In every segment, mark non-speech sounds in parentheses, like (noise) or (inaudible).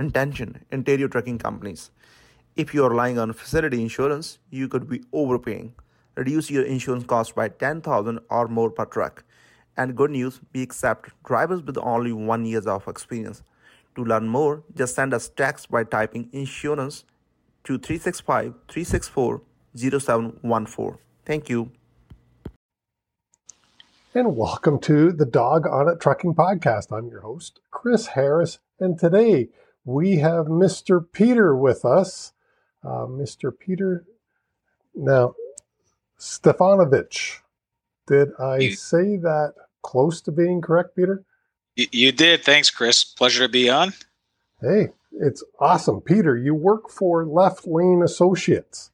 intention Ontario trucking companies. If you are relying on facility insurance, you could be overpaying. Reduce your insurance cost by 10000 or more per truck. And good news, we accept drivers with only one years of experience. To learn more, just send us text by typing insurance to 365 364 0714. Thank you. And welcome to the Dog on It Trucking Podcast. I'm your host, Chris Harris, and today we have Mr. Peter with us. Uh, Mr. Peter, now, Stefanovic. Did I you, say that close to being correct, Peter? You, you did. Thanks, Chris. Pleasure to be on. Hey, it's awesome. Peter, you work for Left Lane Associates.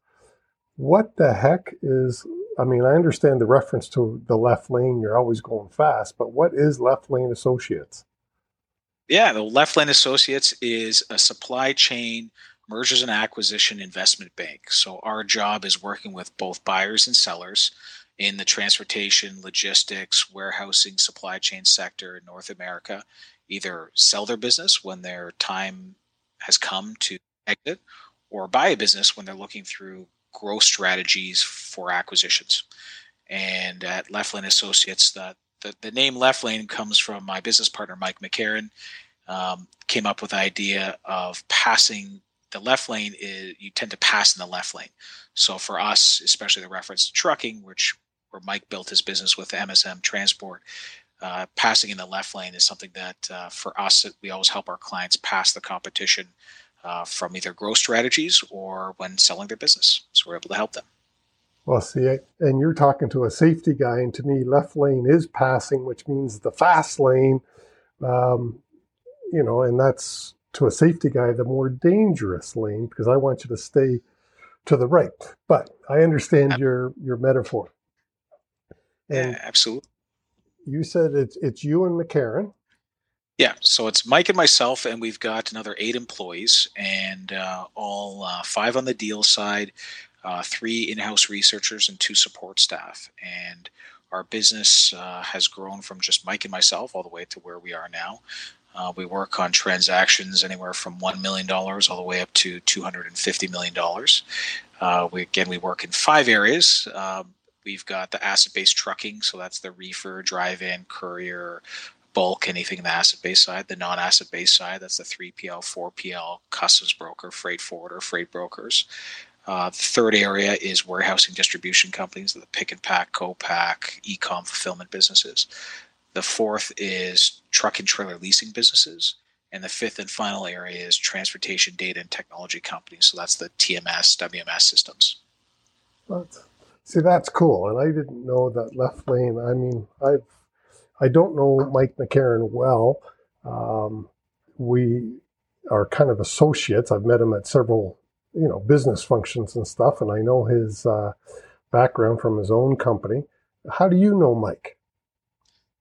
What the heck is I mean, I understand the reference to the left lane, you're always going fast, but what is Left Lane Associates? Yeah, the Left Lane Associates is a supply chain mergers and acquisition investment bank. So our job is working with both buyers and sellers in the transportation, logistics, warehousing, supply chain sector in North America, either sell their business when their time has come to exit or buy a business when they're looking through growth strategies for acquisitions. And at Left Lane Associates, the, the, the name Left Lane comes from my business partner, Mike McCarron, Um, came up with the idea of passing the left lane is you tend to pass in the left lane. So for us, especially the reference to trucking, which where Mike built his business with MSM Transport, uh, passing in the left lane is something that uh, for us we always help our clients pass the competition uh, from either growth strategies or when selling their business. So we're able to help them. Well, see, and you're talking to a safety guy, and to me, left lane is passing, which means the fast lane, um, you know, and that's to a safety guy the more dangerous lane because I want you to stay to the right. But I understand your your metaphor. And yeah, absolutely. You said it's it's you and McCarron. Yeah, so it's Mike and myself, and we've got another eight employees, and uh, all uh, five on the deal side, uh, three in-house researchers, and two support staff. And our business uh, has grown from just Mike and myself all the way to where we are now. Uh, we work on transactions anywhere from one million dollars all the way up to two hundred and fifty million dollars. Uh, we again we work in five areas. Um, we've got the asset-based trucking, so that's the reefer, dry van, courier, bulk, anything in the asset based side. The non asset based side, that's the 3PL, 4PL, customs broker, freight forwarder, freight brokers. Uh, the third area is warehousing distribution companies, the pick and pack, co-pack, e-com fulfillment businesses. The fourth is truck and trailer leasing businesses. And the fifth and final area is transportation data and technology companies. So that's the TMS, WMS systems. That's, see, that's cool. And I didn't know that left lane. I mean, I've I don't know Mike McCarron well. Um, we are kind of associates. I've met him at several, you know, business functions and stuff, and I know his uh, background from his own company. How do you know Mike?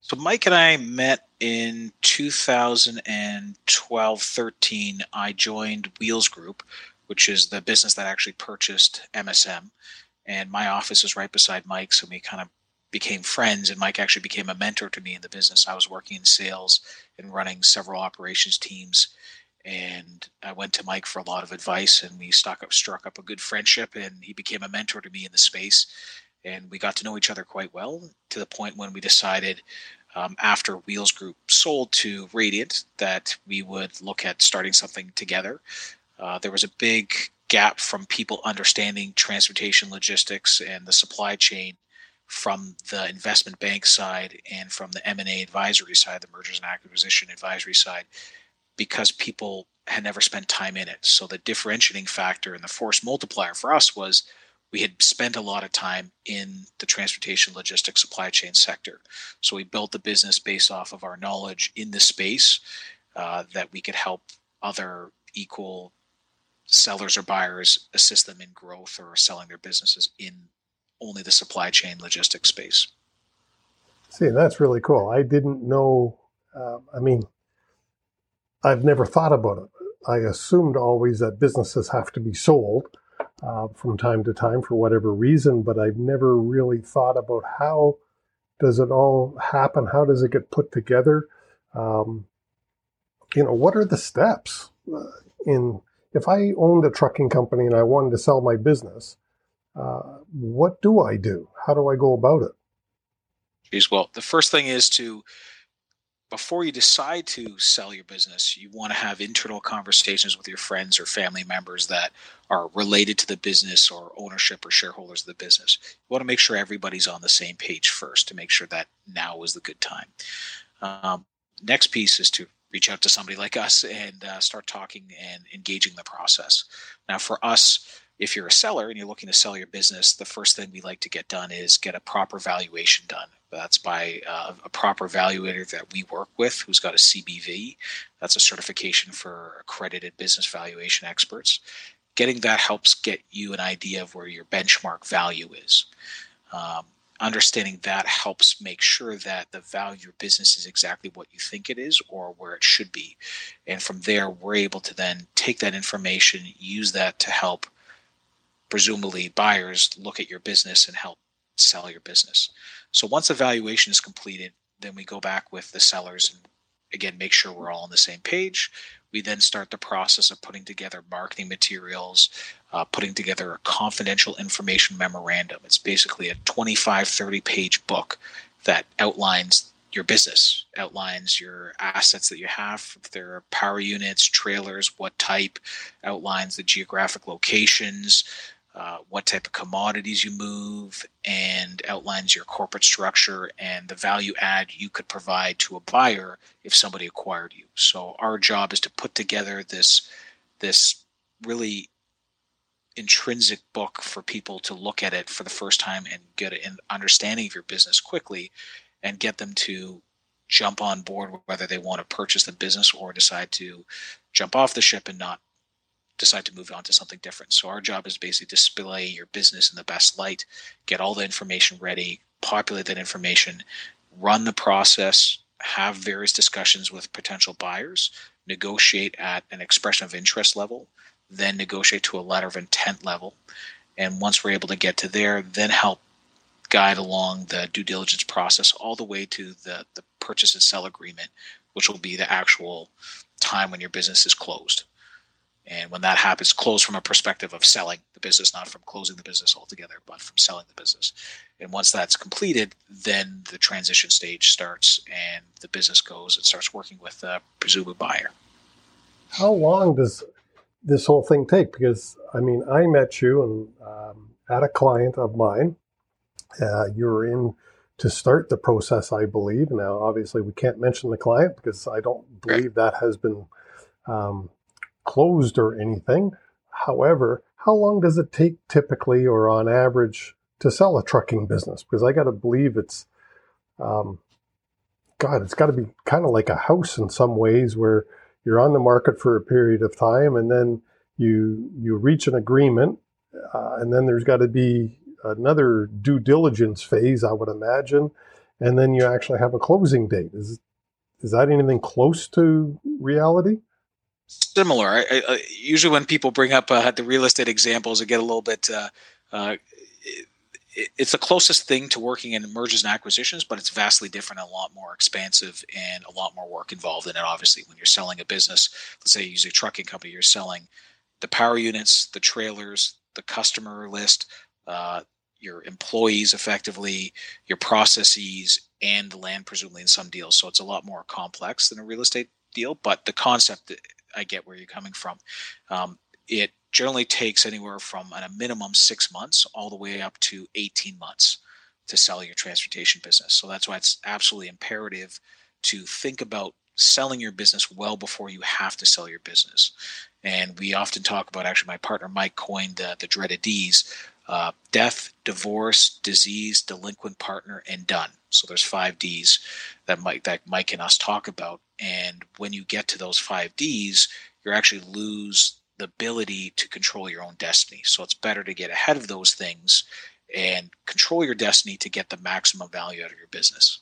So Mike and I met in 2012 13. I joined Wheels Group, which is the business that actually purchased MSM. And my office is right beside Mike's, and we kind of became friends and Mike actually became a mentor to me in the business. I was working in sales and running several operations teams and I went to Mike for a lot of advice and we struck up struck up a good friendship and he became a mentor to me in the space and we got to know each other quite well to the point when we decided um, after Wheels Group sold to Radiant that we would look at starting something together. Uh, there was a big gap from people understanding transportation logistics and the supply chain from the investment bank side and from the M&A advisory side, the mergers and acquisition advisory side, because people had never spent time in it. So the differentiating factor and the force multiplier for us was we had spent a lot of time in the transportation logistics supply chain sector. So we built the business based off of our knowledge in the space uh, that we could help other equal sellers or buyers assist them in growth or selling their businesses in only the supply chain logistics space. See, that's really cool. I didn't know. Uh, I mean, I've never thought about it. I assumed always that businesses have to be sold uh, from time to time for whatever reason, but I've never really thought about how does it all happen? How does it get put together? Um, you know, what are the steps? uh, in if I owned a trucking company and I wanted to sell my business, uh, what do I do? How do I go about it? Well, the first thing is to before you decide to sell your business, you want to have internal conversations with your friends or family members that are related to the business or ownership or shareholders of the business. You want to make sure everybody's on the same page first to make sure that now is the good time. Um, next piece is to reach out to somebody like us and uh, start talking and engaging the process. Now, for us, if you're a seller and you're looking to sell your business, the first thing we like to get done is get a proper valuation done. That's by uh, a proper evaluator that we work with who's got a CBV. That's a certification for accredited business valuation experts. Getting that helps get you an idea of where your benchmark value is. Um, understanding that helps make sure that the value of your business is exactly what you think it is or where it should be. And from there, we're able to then take that information, use that to help presumably buyers look at your business and help sell your business. So once the valuation is completed, then we go back with the sellers and again make sure we're all on the same page. We then start the process of putting together marketing materials, uh, putting together a confidential information memorandum. It's basically a 25, 30 page book that outlines your business, outlines your assets that you have, if there are power units, trailers, what type, outlines the geographic locations, uh, what type of commodities you move and outlines your corporate structure and the value add you could provide to a buyer if somebody acquired you. So our job is to put together this this really intrinsic book for people to look at it for the first time and get an understanding of your business quickly and get them to jump on board whether they want to purchase the business or decide to jump off the ship and not decide to move on to something different. So our job is basically display your business in the best light, get all the information ready, populate that information, run the process, have various discussions with potential buyers, negotiate at an expression of interest level, then negotiate to a letter of intent level. And once we're able to get to there, then help guide along the due diligence process all the way to the, the purchase and sell agreement, which will be the actual time when your business is closed. And when that happens, close from a perspective of selling the business, not from closing the business altogether, but from selling the business. And once that's completed, then the transition stage starts and the business goes and starts working with a presumed buyer. How long does this whole thing take? Because, I mean, I met you and um, at a client of mine. Uh, you were in to start the process, I believe. Now, obviously, we can't mention the client because I don't believe that has been um, closed or anything. However, how long does it take typically or on average to sell a trucking business? Because I got to believe it's, um, God, it's got to be kind of like a house in some ways where you're on the market for a period of time and then you you reach an agreement uh, and then there's got to be another due diligence phase, I would imagine, and then you actually have a closing date. Is is that anything close to reality? Similar. I, I, usually, when people bring up uh, the real estate examples, it get a little bit. Uh, uh, it, it's the closest thing to working in mergers and acquisitions, but it's vastly different, a lot more expansive, and a lot more work involved in it. Obviously, when you're selling a business, let's say you use a trucking company, you're selling the power units, the trailers, the customer list, uh, your employees, effectively, your processes, and the land, presumably in some deals. So it's a lot more complex than a real estate deal, but the concept I get where you're coming from. Um, it generally takes anywhere from at a minimum six months all the way up to 18 months to sell your transportation business. So that's why it's absolutely imperative to think about selling your business well before you have to sell your business. And we often talk about actually, my partner Mike coined the dreaded D's uh, death, divorce, disease, delinquent partner, and done. So there's five D's that Mike that Mike and us talk about. And when you get to those five D's, you actually lose the ability to control your own destiny. So it's better to get ahead of those things and control your destiny to get the maximum value out of your business.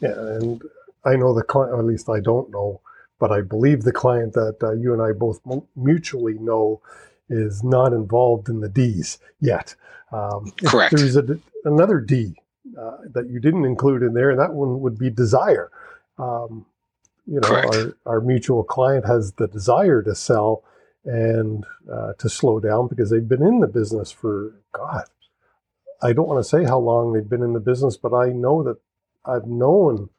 Yeah, and I know the client, or at least I don't know, but I believe the client that uh, you and I both mutually know is not involved in the D's yet. Um, Correct. There's a, another D uh, that you didn't include in there, and that one would be desire. Um, you know our, our mutual client has the desire to sell and uh, to slow down because they've been in the business for God. I don't want to say how long they've been in the business, but I know that I've known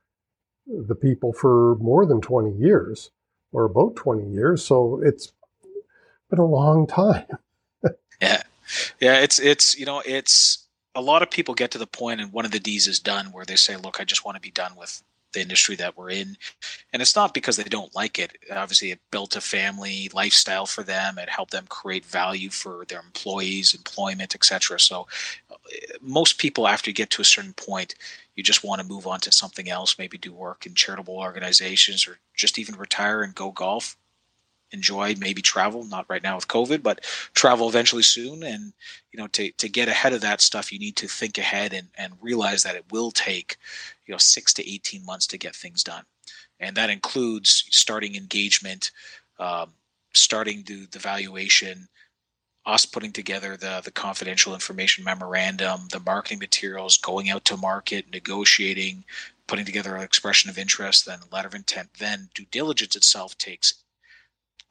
the people for more than 20 years or about 20 years. So it's been a long time. (laughs) yeah. Yeah. It's, it's, you know, it's a lot of people get to the point and one of the D's is done where they say, look, I just want to be done with the industry that we're in. And it's not because they don't like it. Obviously, it built a family lifestyle for them. It helped them create value for their employees, employment, etc. So, uh, most people, after you get to a certain point, you just want to move on to something else, maybe do work in charitable organizations or just even retire and go golf enjoy maybe travel not right now with covid but travel eventually soon. And you know to, to get ahead of that stuff you need to think ahead and, and realize that it will take you know six to 18 months to get things done. And that includes starting engagement um, starting the, the valuation us putting together the the confidential information memorandum, the marketing materials, going out to market, negotiating, putting together an expression of interest, then letter of intent, then due diligence itself takes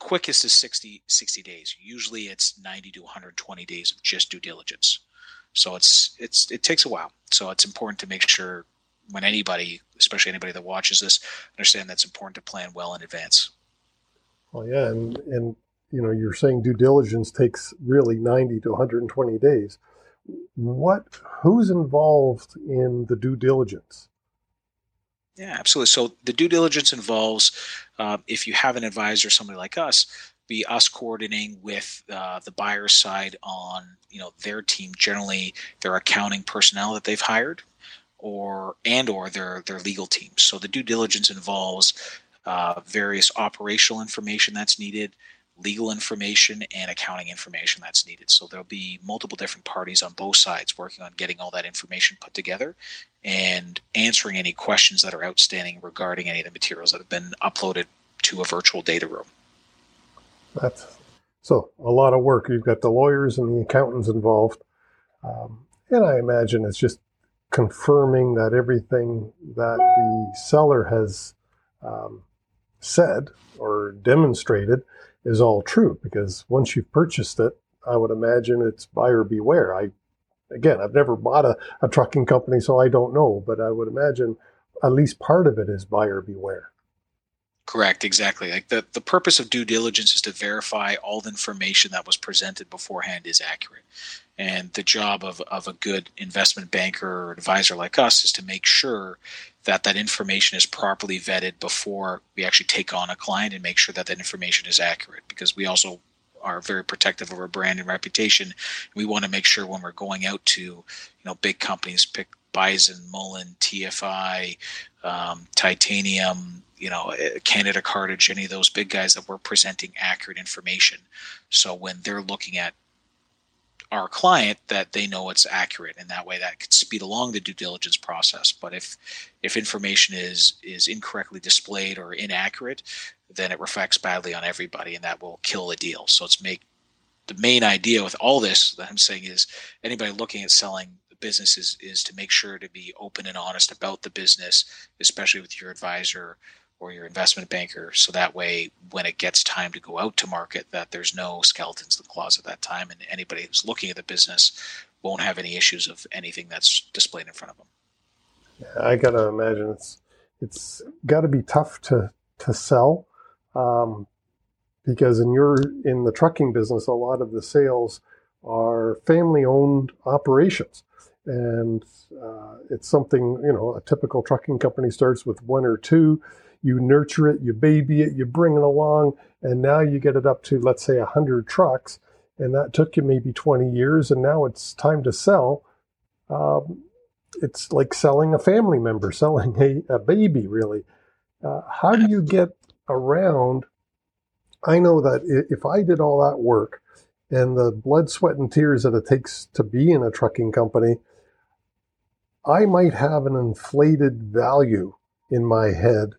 quickest is 60, 60 days. Usually it's 90 to 120 days of just due diligence. So it's it's it takes a while. So it's important to make sure when anybody, especially anybody that watches this, understand that's important to plan well in advance. Well, yeah, and and you know you're saying due diligence takes really 90 to 120 days. What who's involved in the due diligence? Yeah, absolutely. So the due diligence involves uh, if you have an advisor, somebody like us, be us coordinating with uh, the buyer side on you know their team, generally their accounting personnel that they've hired, or and or their their legal teams. So the due diligence involves uh, various operational information that's needed, legal information and accounting information that's needed. So there'll be multiple different parties on both sides working on getting all that information put together and answering any questions that are outstanding regarding any of the materials that have been uploaded to a virtual data room. That's so a lot of work. You've got the lawyers and the accountants involved. Um, and I imagine it's just confirming that everything that the seller has um, said or demonstrated is all true because once you've purchased it, I would imagine it's buyer beware. I, again, I've never bought a, a trucking company, so I don't know, but I would imagine at least part of it is buyer beware. Correct, exactly. Like the, the purpose of due diligence is to verify all the information that was presented beforehand is accurate. And the job of, of a good investment banker or advisor like us is to make sure that that information is properly vetted before we actually take on a client and make sure that that information is accurate because we also are very protective of our brand and reputation. We want to make sure when we're going out to, you know, big companies, pick Bison, Mullen, TFI, um, Titanium, you know, eh, Canada Cartage, any of those big guys that we're presenting accurate information. So when they're looking at our client that they know it's accurate and that way that could speed along the due diligence process but if if information is is incorrectly displayed or inaccurate then it reflects badly on everybody and that will kill the deal so it's make the main idea with all this that i'm saying is anybody looking at selling business is, is to make sure to be open and honest about the business especially with your advisor or your investment banker. So that way when it gets time to go out to market that there's no skeletons in the closet at that time and anybody who's looking at the business won't have any issues of anything that's displayed in front of them. Yeah, i gotta imagine it's it's got to be tough to to sell um, because in your in the trucking business a lot of the sales are family owned operations and uh, it's something you know a typical trucking company starts with one or two you nurture it, you baby it, you bring it along, and now you get it up to, let's say, 100 trucks. And that took you maybe 20 years, and now it's time to sell. Um, it's like selling a family member, (laughs) selling a, a baby, really. Uh, how do you get around? I know that if I did all that work and the blood, sweat, and tears that it takes to be in a trucking company, I might have an inflated value in my head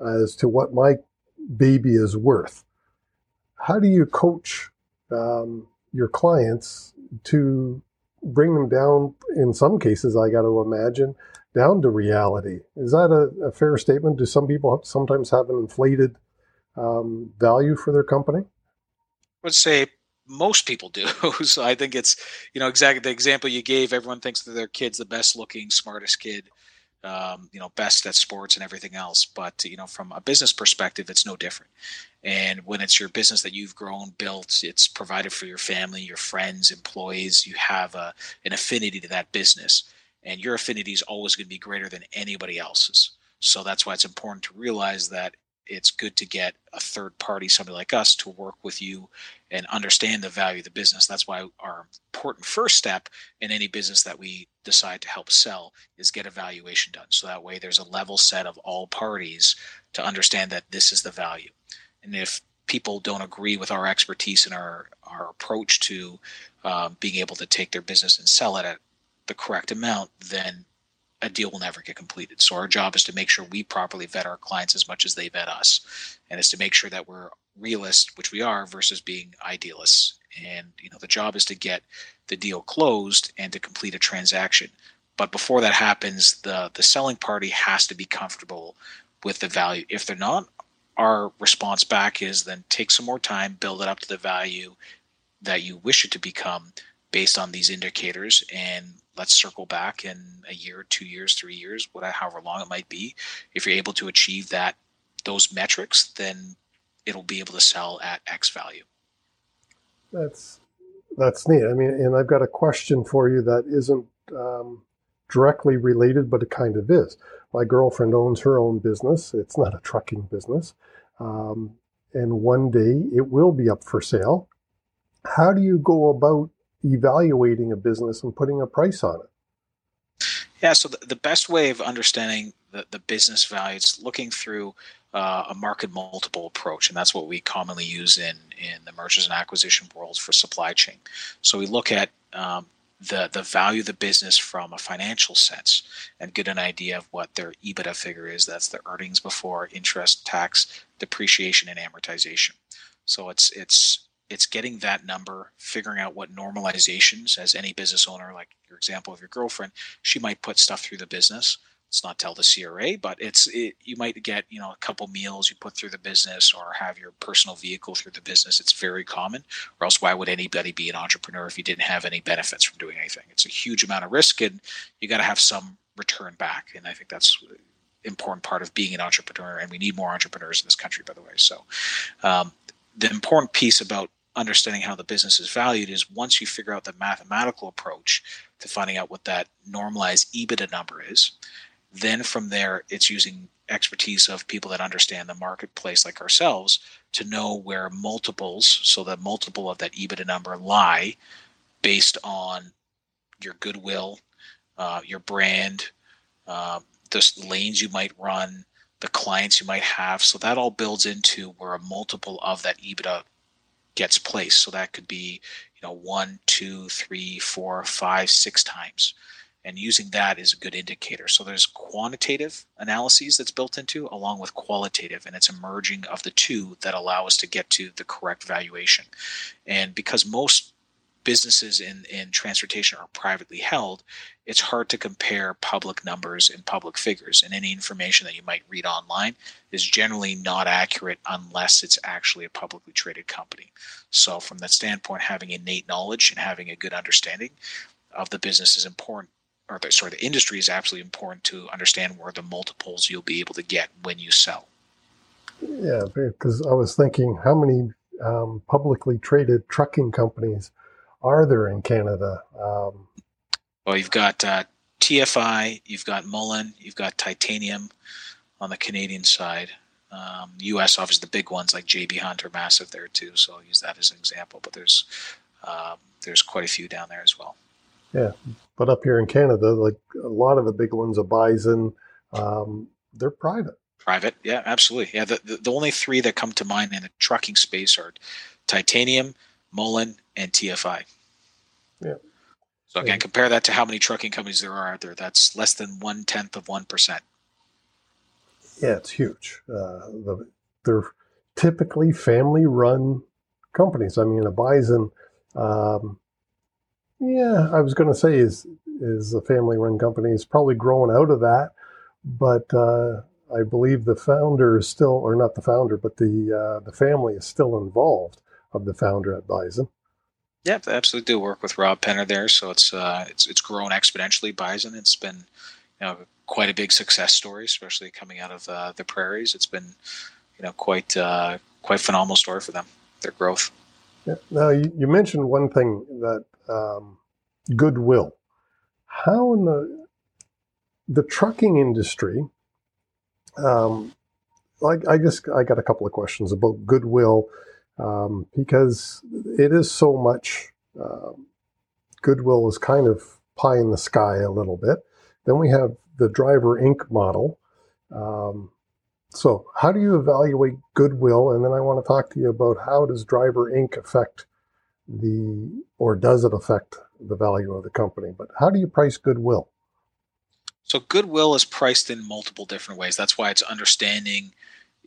as to what my baby is worth. How do you coach um, your clients to bring them down? In some cases, I got to imagine down to reality. Is that a, a fair statement? Do some people sometimes have an inflated um, value for their company? Would say most people do. (laughs) so I think it's, you know, exactly the example you gave. Everyone thinks that their kid's the best looking, smartest kid, um, you know, best at sports and everything else. But, you know, from a business perspective, it's no different. And when it's your business that you've grown, built, it's provided for your family, your friends, employees, you have a, an affinity to that business. And your affinity is always going to be greater than anybody else's. So that's why it's important to realize that it's good to get a third party, somebody like us, to work with you and understand the value of the business. That's why our important first step in any business that we decide to help sell is get a valuation done. So that way there's a level set of all parties to understand that this is the value. And if people don't agree with our expertise and our, our approach to uh, being able to take their business and sell it at the correct amount, then a deal will never get completed. So our job is to make sure we properly vet our clients as much as they vet us, and it's to make sure that we're realists, which we are, versus being idealists. And you know, the job is to get the deal closed and to complete a transaction. But before that happens, the the selling party has to be comfortable with the value. If they're not, our response back is then take some more time, build it up to the value that you wish it to become based on these indicators and let's circle back in a year, two years, three years, whatever, however long it might be. If you're able to achieve that, those metrics, then it'll be able to sell at X value. That's that's neat. I mean, and I've got a question for you that isn't um, directly related, but it kind of is. My girlfriend owns her own business. It's not a trucking business, um, and one day it will be up for sale. How do you go about evaluating a business and putting a price on it? Yeah, so the, best way of understanding the, the business value is looking through uh, a market multiple approach, and that's what we commonly use in in the mergers and acquisition worlds for supply chain. So we look at um, the the value of the business from a financial sense and get an idea of what their EBITDA figure is. That's the earnings before interest, tax, depreciation, and amortization. So it's it's it's getting that number, figuring out what normalizations as any business owner, like your example of your girlfriend, she might put stuff through the business. Let's not tell the CRA, but it's it, you might get you know a couple meals you put through the business or have your personal vehicle through the business. It's very common. Or else, why would anybody be an entrepreneur if you didn't have any benefits from doing anything? It's a huge amount of risk, and you got to have some return back. And I think that's important part of being an entrepreneur and we need more entrepreneurs in this country by the way so um, the important piece about understanding how the business is valued is once you figure out the mathematical approach to finding out what that normalized EBITDA number is, then from there it's using expertise of people that understand the marketplace like ourselves to know where multiples, so the multiple of that EBITDA number lie based on your goodwill, uh, your brand, uh, the lanes you might run, the clients you might have. So that all builds into where a multiple of that EBITDA gets placed. So that could be, you know, one, two, three, four, five, six times. And using that is a good indicator. So there's quantitative analyses that's built into along with qualitative, and it's a merging of the two that allow us to get to the correct valuation. And because most businesses in, in transportation are privately held, it's hard to compare public numbers and public figures. And any information that you might read online is generally not accurate unless it's actually a publicly traded company. So, from that standpoint, having innate knowledge and having a good understanding of the business is important. Or, the, sorry, the industry is absolutely important to understand where the multiples you'll be able to get when you sell. Yeah, because I was thinking, how many um, publicly traded trucking companies are there in Canada? Um, well, you've got uh, TFI, you've got Mullen, you've got Titanium on the Canadian side. Um, U.S. obviously the big ones like JB Hunt are massive there too, so I'll use that as an example. But there's um, there's quite a few down there as well. Yeah, but up here in Canada, like a lot of the big ones, a Bison, um, they're private. Private, yeah, absolutely. Yeah, the, the, the only three that come to mind in the trucking space are Titanium, Mullen, and TFI. Yeah. So again, compare that to how many trucking companies there are out there. That's less than one tenth of one percent. Yeah, it's huge. Uh, the, they're typically family-run companies. I mean, a Bison. Um, yeah, I was going to say is is a family-run company. It's probably grown out of that, but uh, I believe the founder is still, or not the founder, but the uh, the family is still involved of the founder at Bison. Yeah, I absolutely do work with Rob Penner there, so it's uh, it's it's grown exponentially. Bison, it's been you know quite a big success story, especially coming out of uh, the prairies. It's been you know quite uh, quite phenomenal story for them, their growth. Yeah. Now you, you mentioned one thing that um, goodwill. How in the the trucking industry? Um, like I guess I got a couple of questions about goodwill um, because it is so much. Um, goodwill is kind of pie in the sky a little bit. Then we have the Driver Inc. model. Um, so, how do you evaluate goodwill? And then I want to talk to you about how does Driver Inc. affect the, or does it affect the value of the company? But how do you price goodwill? So, goodwill is priced in multiple different ways. That's why it's understanding,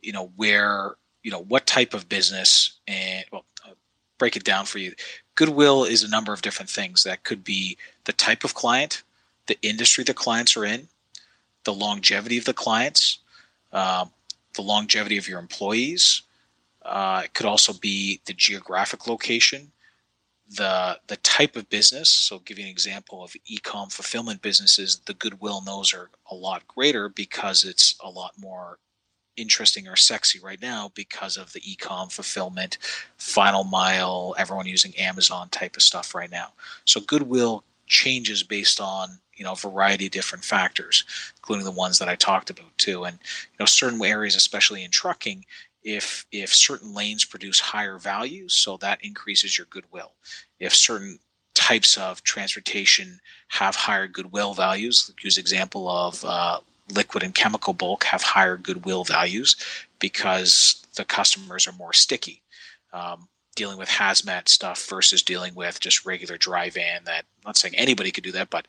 you know, where, you know, what type of business and, well, I'll break it down for you. Goodwill is a number of different things. That could be the type of client, the industry the clients are in, the longevity of the clients, um, the longevity of your employees. Uh, it could also be the geographic location, the the type of business. So, I'll give you an example of e-com fulfillment businesses. The goodwill in those are a lot greater because it's a lot more interesting or sexy right now because of the e-com fulfillment, final mile, everyone using Amazon type of stuff right now. So, goodwill changes based on you know a variety of different factors, including the ones that I talked about too. And you know certain areas, especially in trucking, if if certain lanes produce higher values, so that increases your goodwill. If certain types of transportation have higher goodwill values, use example of uh, liquid and chemical bulk have higher goodwill values because the customers are more sticky. Um, dealing with hazmat stuff versus dealing with just regular dry van that I'm not saying anybody could do that but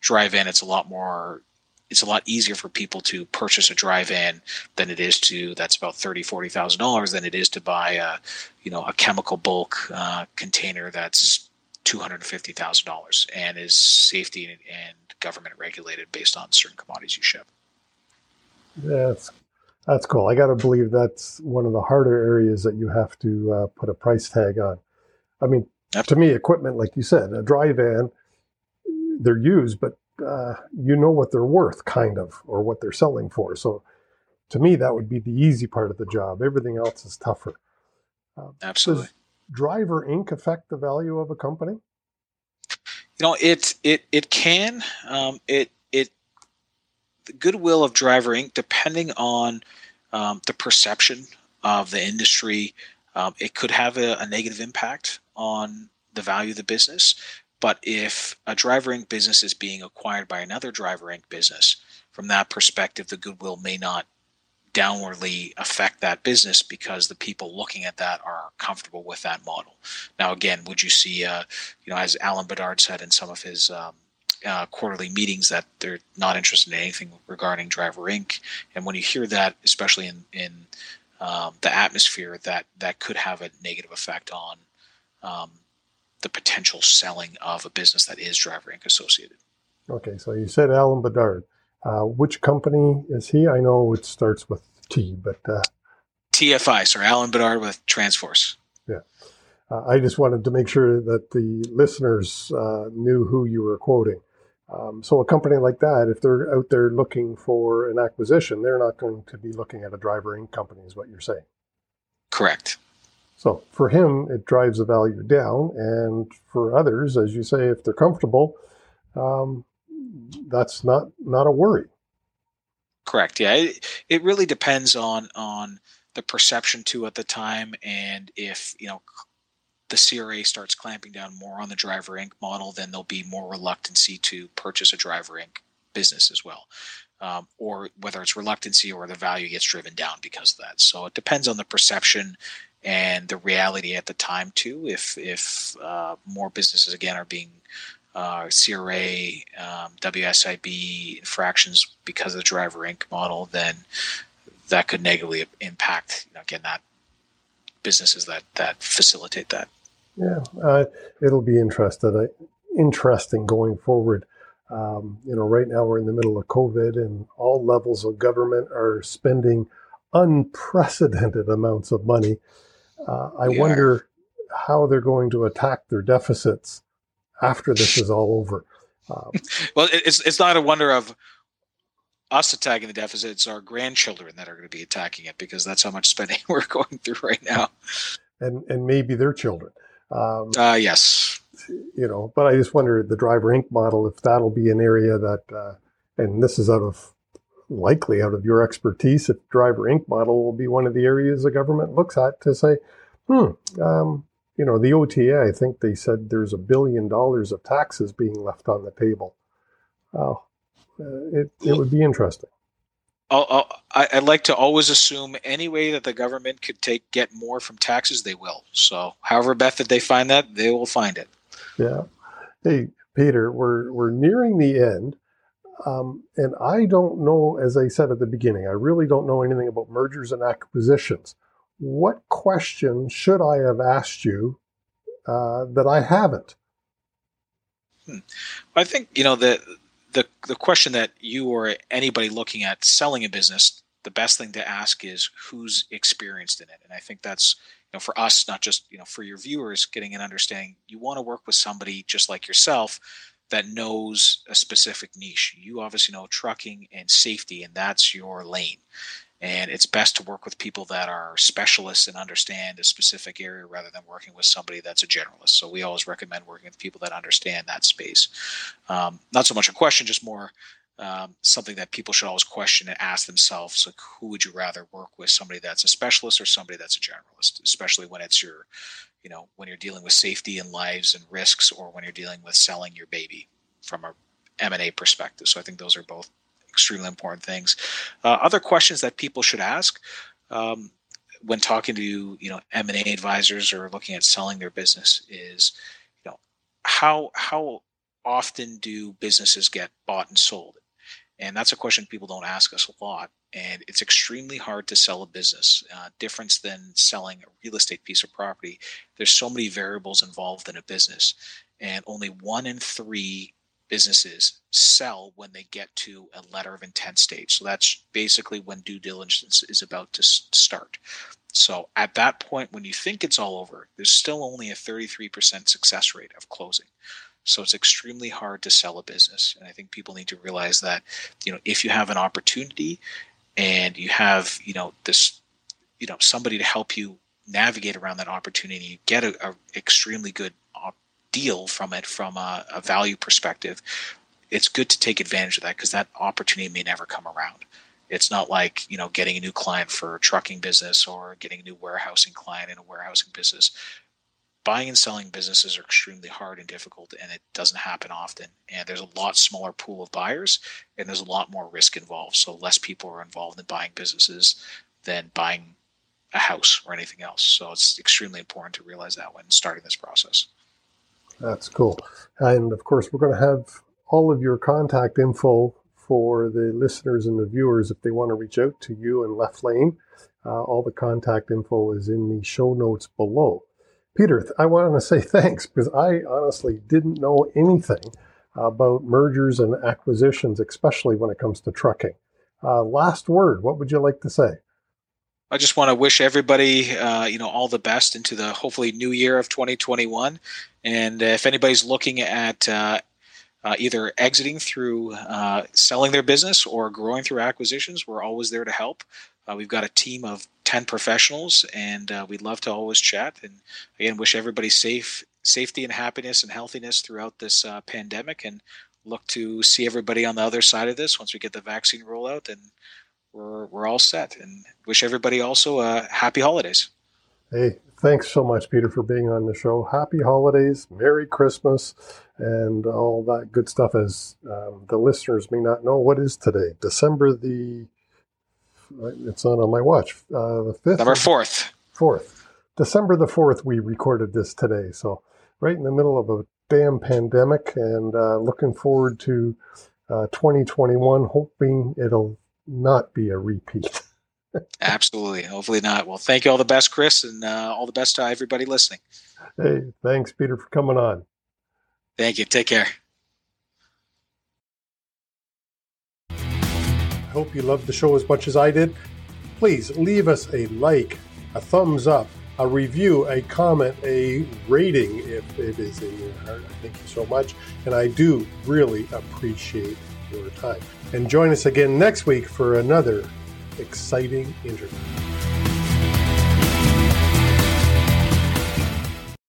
dry van, it's a lot more it's a lot easier for people to purchase a dry van than it is to that's about thirty forty thousand dollars than it is to buy a you know a chemical bulk uh, container that's two hundred fifty thousand dollars and is safety and, and, government regulated based on certain commodities you ship. That's that's cool. I got to believe that's one of the harder areas that you have to uh, put a price tag on. I mean, to me, equipment like you said, a dry van they're used, but uh, you know what they're worth, kind of, or what they're selling for. So, to me, that would be the easy part of the job. Everything else is tougher. Uh, Absolutely. Does Driver Inc. affect the value of a company? You know, it it it can. Um, it the goodwill of Driver Inc. Depending on um, the perception of the industry, um, it could have a, a negative impact on the value of the business. But if a Driver Inc. business is being acquired by another Driver Inc. business, from that perspective, the goodwill may not downwardly affect that business because the people looking at that are comfortable with that model. Now, again, would you see, uh, you know, as Alain Bedard said in some of his um, uh, quarterly meetings, that they're not interested in anything regarding Driver Inc. And when you hear that, especially in in um, the atmosphere, that that could have a negative effect on um, the potential selling of a business that is Driver Inc. associated. Okay, so you said Alain Bedard. Uh, which company is he? I know it starts with T, but uh, TFI, sir. Alain Bedard with Transforce. Yeah, uh, I just wanted to make sure that the listeners uh, knew who you were quoting. Um, so a company like that, if they're out there looking for an acquisition, they're not going to be looking at a Driver Inc. company, is what you're saying. Correct. So for him, it drives the value down. And for others, as you say, if they're comfortable, um, that's not not a worry. Correct. Yeah, it, it really depends on on the perception too at the time, and if you know the CRA starts clamping down more on the Driver Inc. model, then there'll be more reluctancy to purchase a Driver Inc. business as well. Um, or whether it's reluctancy or the value gets driven down because of that. So it depends on the perception and the reality at the time too. If if uh, more businesses again are being uh, CRA, um, WSIB infractions because of the Driver Inc. model, then that could negatively impact you know, again that businesses that that facilitate that. Yeah, uh, it'll be interesting. Uh, interesting going forward. Um, you know, right now we're in the middle of COVID, and all levels of government are spending unprecedented amounts of money. Uh, I wonder how they're going to attack their deficits after this is all over. Um, (laughs) Well, it's it's not a wonder of us attacking the deficit. It's our grandchildren that are going to be attacking it because that's how much spending (laughs) we're going through right now. and and maybe their children. Um, Uh, yes. you know, but I just wonder the Driver Inc. model if that'll be an area that, uh, and this is out of likely out of your expertise, if Driver Inc. model will be one of the areas the government looks at to say, hmm, um, you know, the OTA. I think they said there's a billion dollars of taxes being left on the table. Oh, uh, it it would be interesting. I- I'd like to always assume any way that the government could take get more from taxes, they will. So, however method they find that, they will find it. Yeah. Hey, Peter, we're we're nearing the end, um, and I don't know. As I said at the beginning, I really don't know anything about mergers and acquisitions. What question should I have asked you uh, that I haven't? I think you know the the the question that you or anybody looking at selling a business, the best thing to ask is who's experienced in it, and I think that's you know for us, not just you know for your viewers, getting an understanding. You want to work with somebody just like yourself that knows a specific niche. You obviously know trucking and safety, and that's your lane. And it's best to work with people that are specialists and understand a specific area rather than working with somebody that's a generalist. So we always recommend working with people that understand that space. Um, not so much a question, just more um, something that people should always question and ask themselves like who would you rather work with somebody that's a specialist or somebody that's a generalist especially when it's your you know when you're dealing with safety and lives and risks or when you're dealing with selling your baby from a m&a perspective so i think those are both extremely important things uh, other questions that people should ask um, when talking to you know m&a advisors or looking at selling their business is you know how how often do businesses get bought and sold and that's a question people don't ask us a lot. And it's extremely hard to sell a business. Uh, difference than selling a real estate piece of property. There's so many variables involved in a business, and only one in three businesses sell when they get to a letter of intent stage. So that's basically when due diligence is about to start. So at that point, when you think it's all over, there's still only a 33% success rate of closing. So it's extremely hard to sell a business. And I think people need to realize that, you know, if you have an opportunity and you have, you know, this, you know, somebody to help you navigate around that opportunity, you get a, extremely good deal from it from a, a value perspective. It's good to take advantage of that because that opportunity may never come around. It's not like, you know, getting a new client for a trucking business or getting a new warehousing client in a warehousing business buying and selling businesses are extremely hard and difficult and it doesn't happen often and there's a lot smaller pool of buyers and there's a lot more risk involved so less people are involved in buying businesses than buying a house or anything else so it's extremely important to realize that when starting this process That's cool. And of course, we're going to have all of your contact info for the listeners and the viewers if they want to reach out to you and Left Lane. Uh, all the contact info is in the show notes below. Peter, I want to say thanks because I honestly didn't know anything about mergers and acquisitions, especially when it comes to trucking. Uh, last word, what would you like to say? I just want to wish everybody, uh, you know, all the best into the hopefully new year of 2021. And uh, if anybody's looking at uh, uh, either exiting through uh, selling their business or growing through acquisitions, we're always there to help. Uh, we've got a team of 10 professionals, and we'd love to always chat. And again, wish everybody safe, safety, and happiness and healthiness throughout this pandemic. And look to see everybody on the other side of this once we get the vaccine rollout and we're we're all set and wish everybody also uh, happy holidays. Hey, thanks so much, Peter, for being on the show. Happy holidays, Merry Christmas, and all that good stuff. As um, the listeners may not know, what is today? December the. It's not on my watch. Uh, the fifth. Number fourth. Fourth. December the fourth. We recorded this today, so right in the middle of a damn pandemic, and uh, looking forward to uh, 2021. Hoping it'll not be a repeat. Absolutely. Hopefully not. Well, thank you all the best, Chris, and uh, all the best to everybody listening. Hey, thanks, Peter, for coming on. Thank you. Take care. I hope you loved the show as much as I did. Please leave us a like, a thumbs up, a review, a comment, a rating if it is in your heart. Thank you so much. And I do really appreciate your time. And join us again next week for another exciting interview.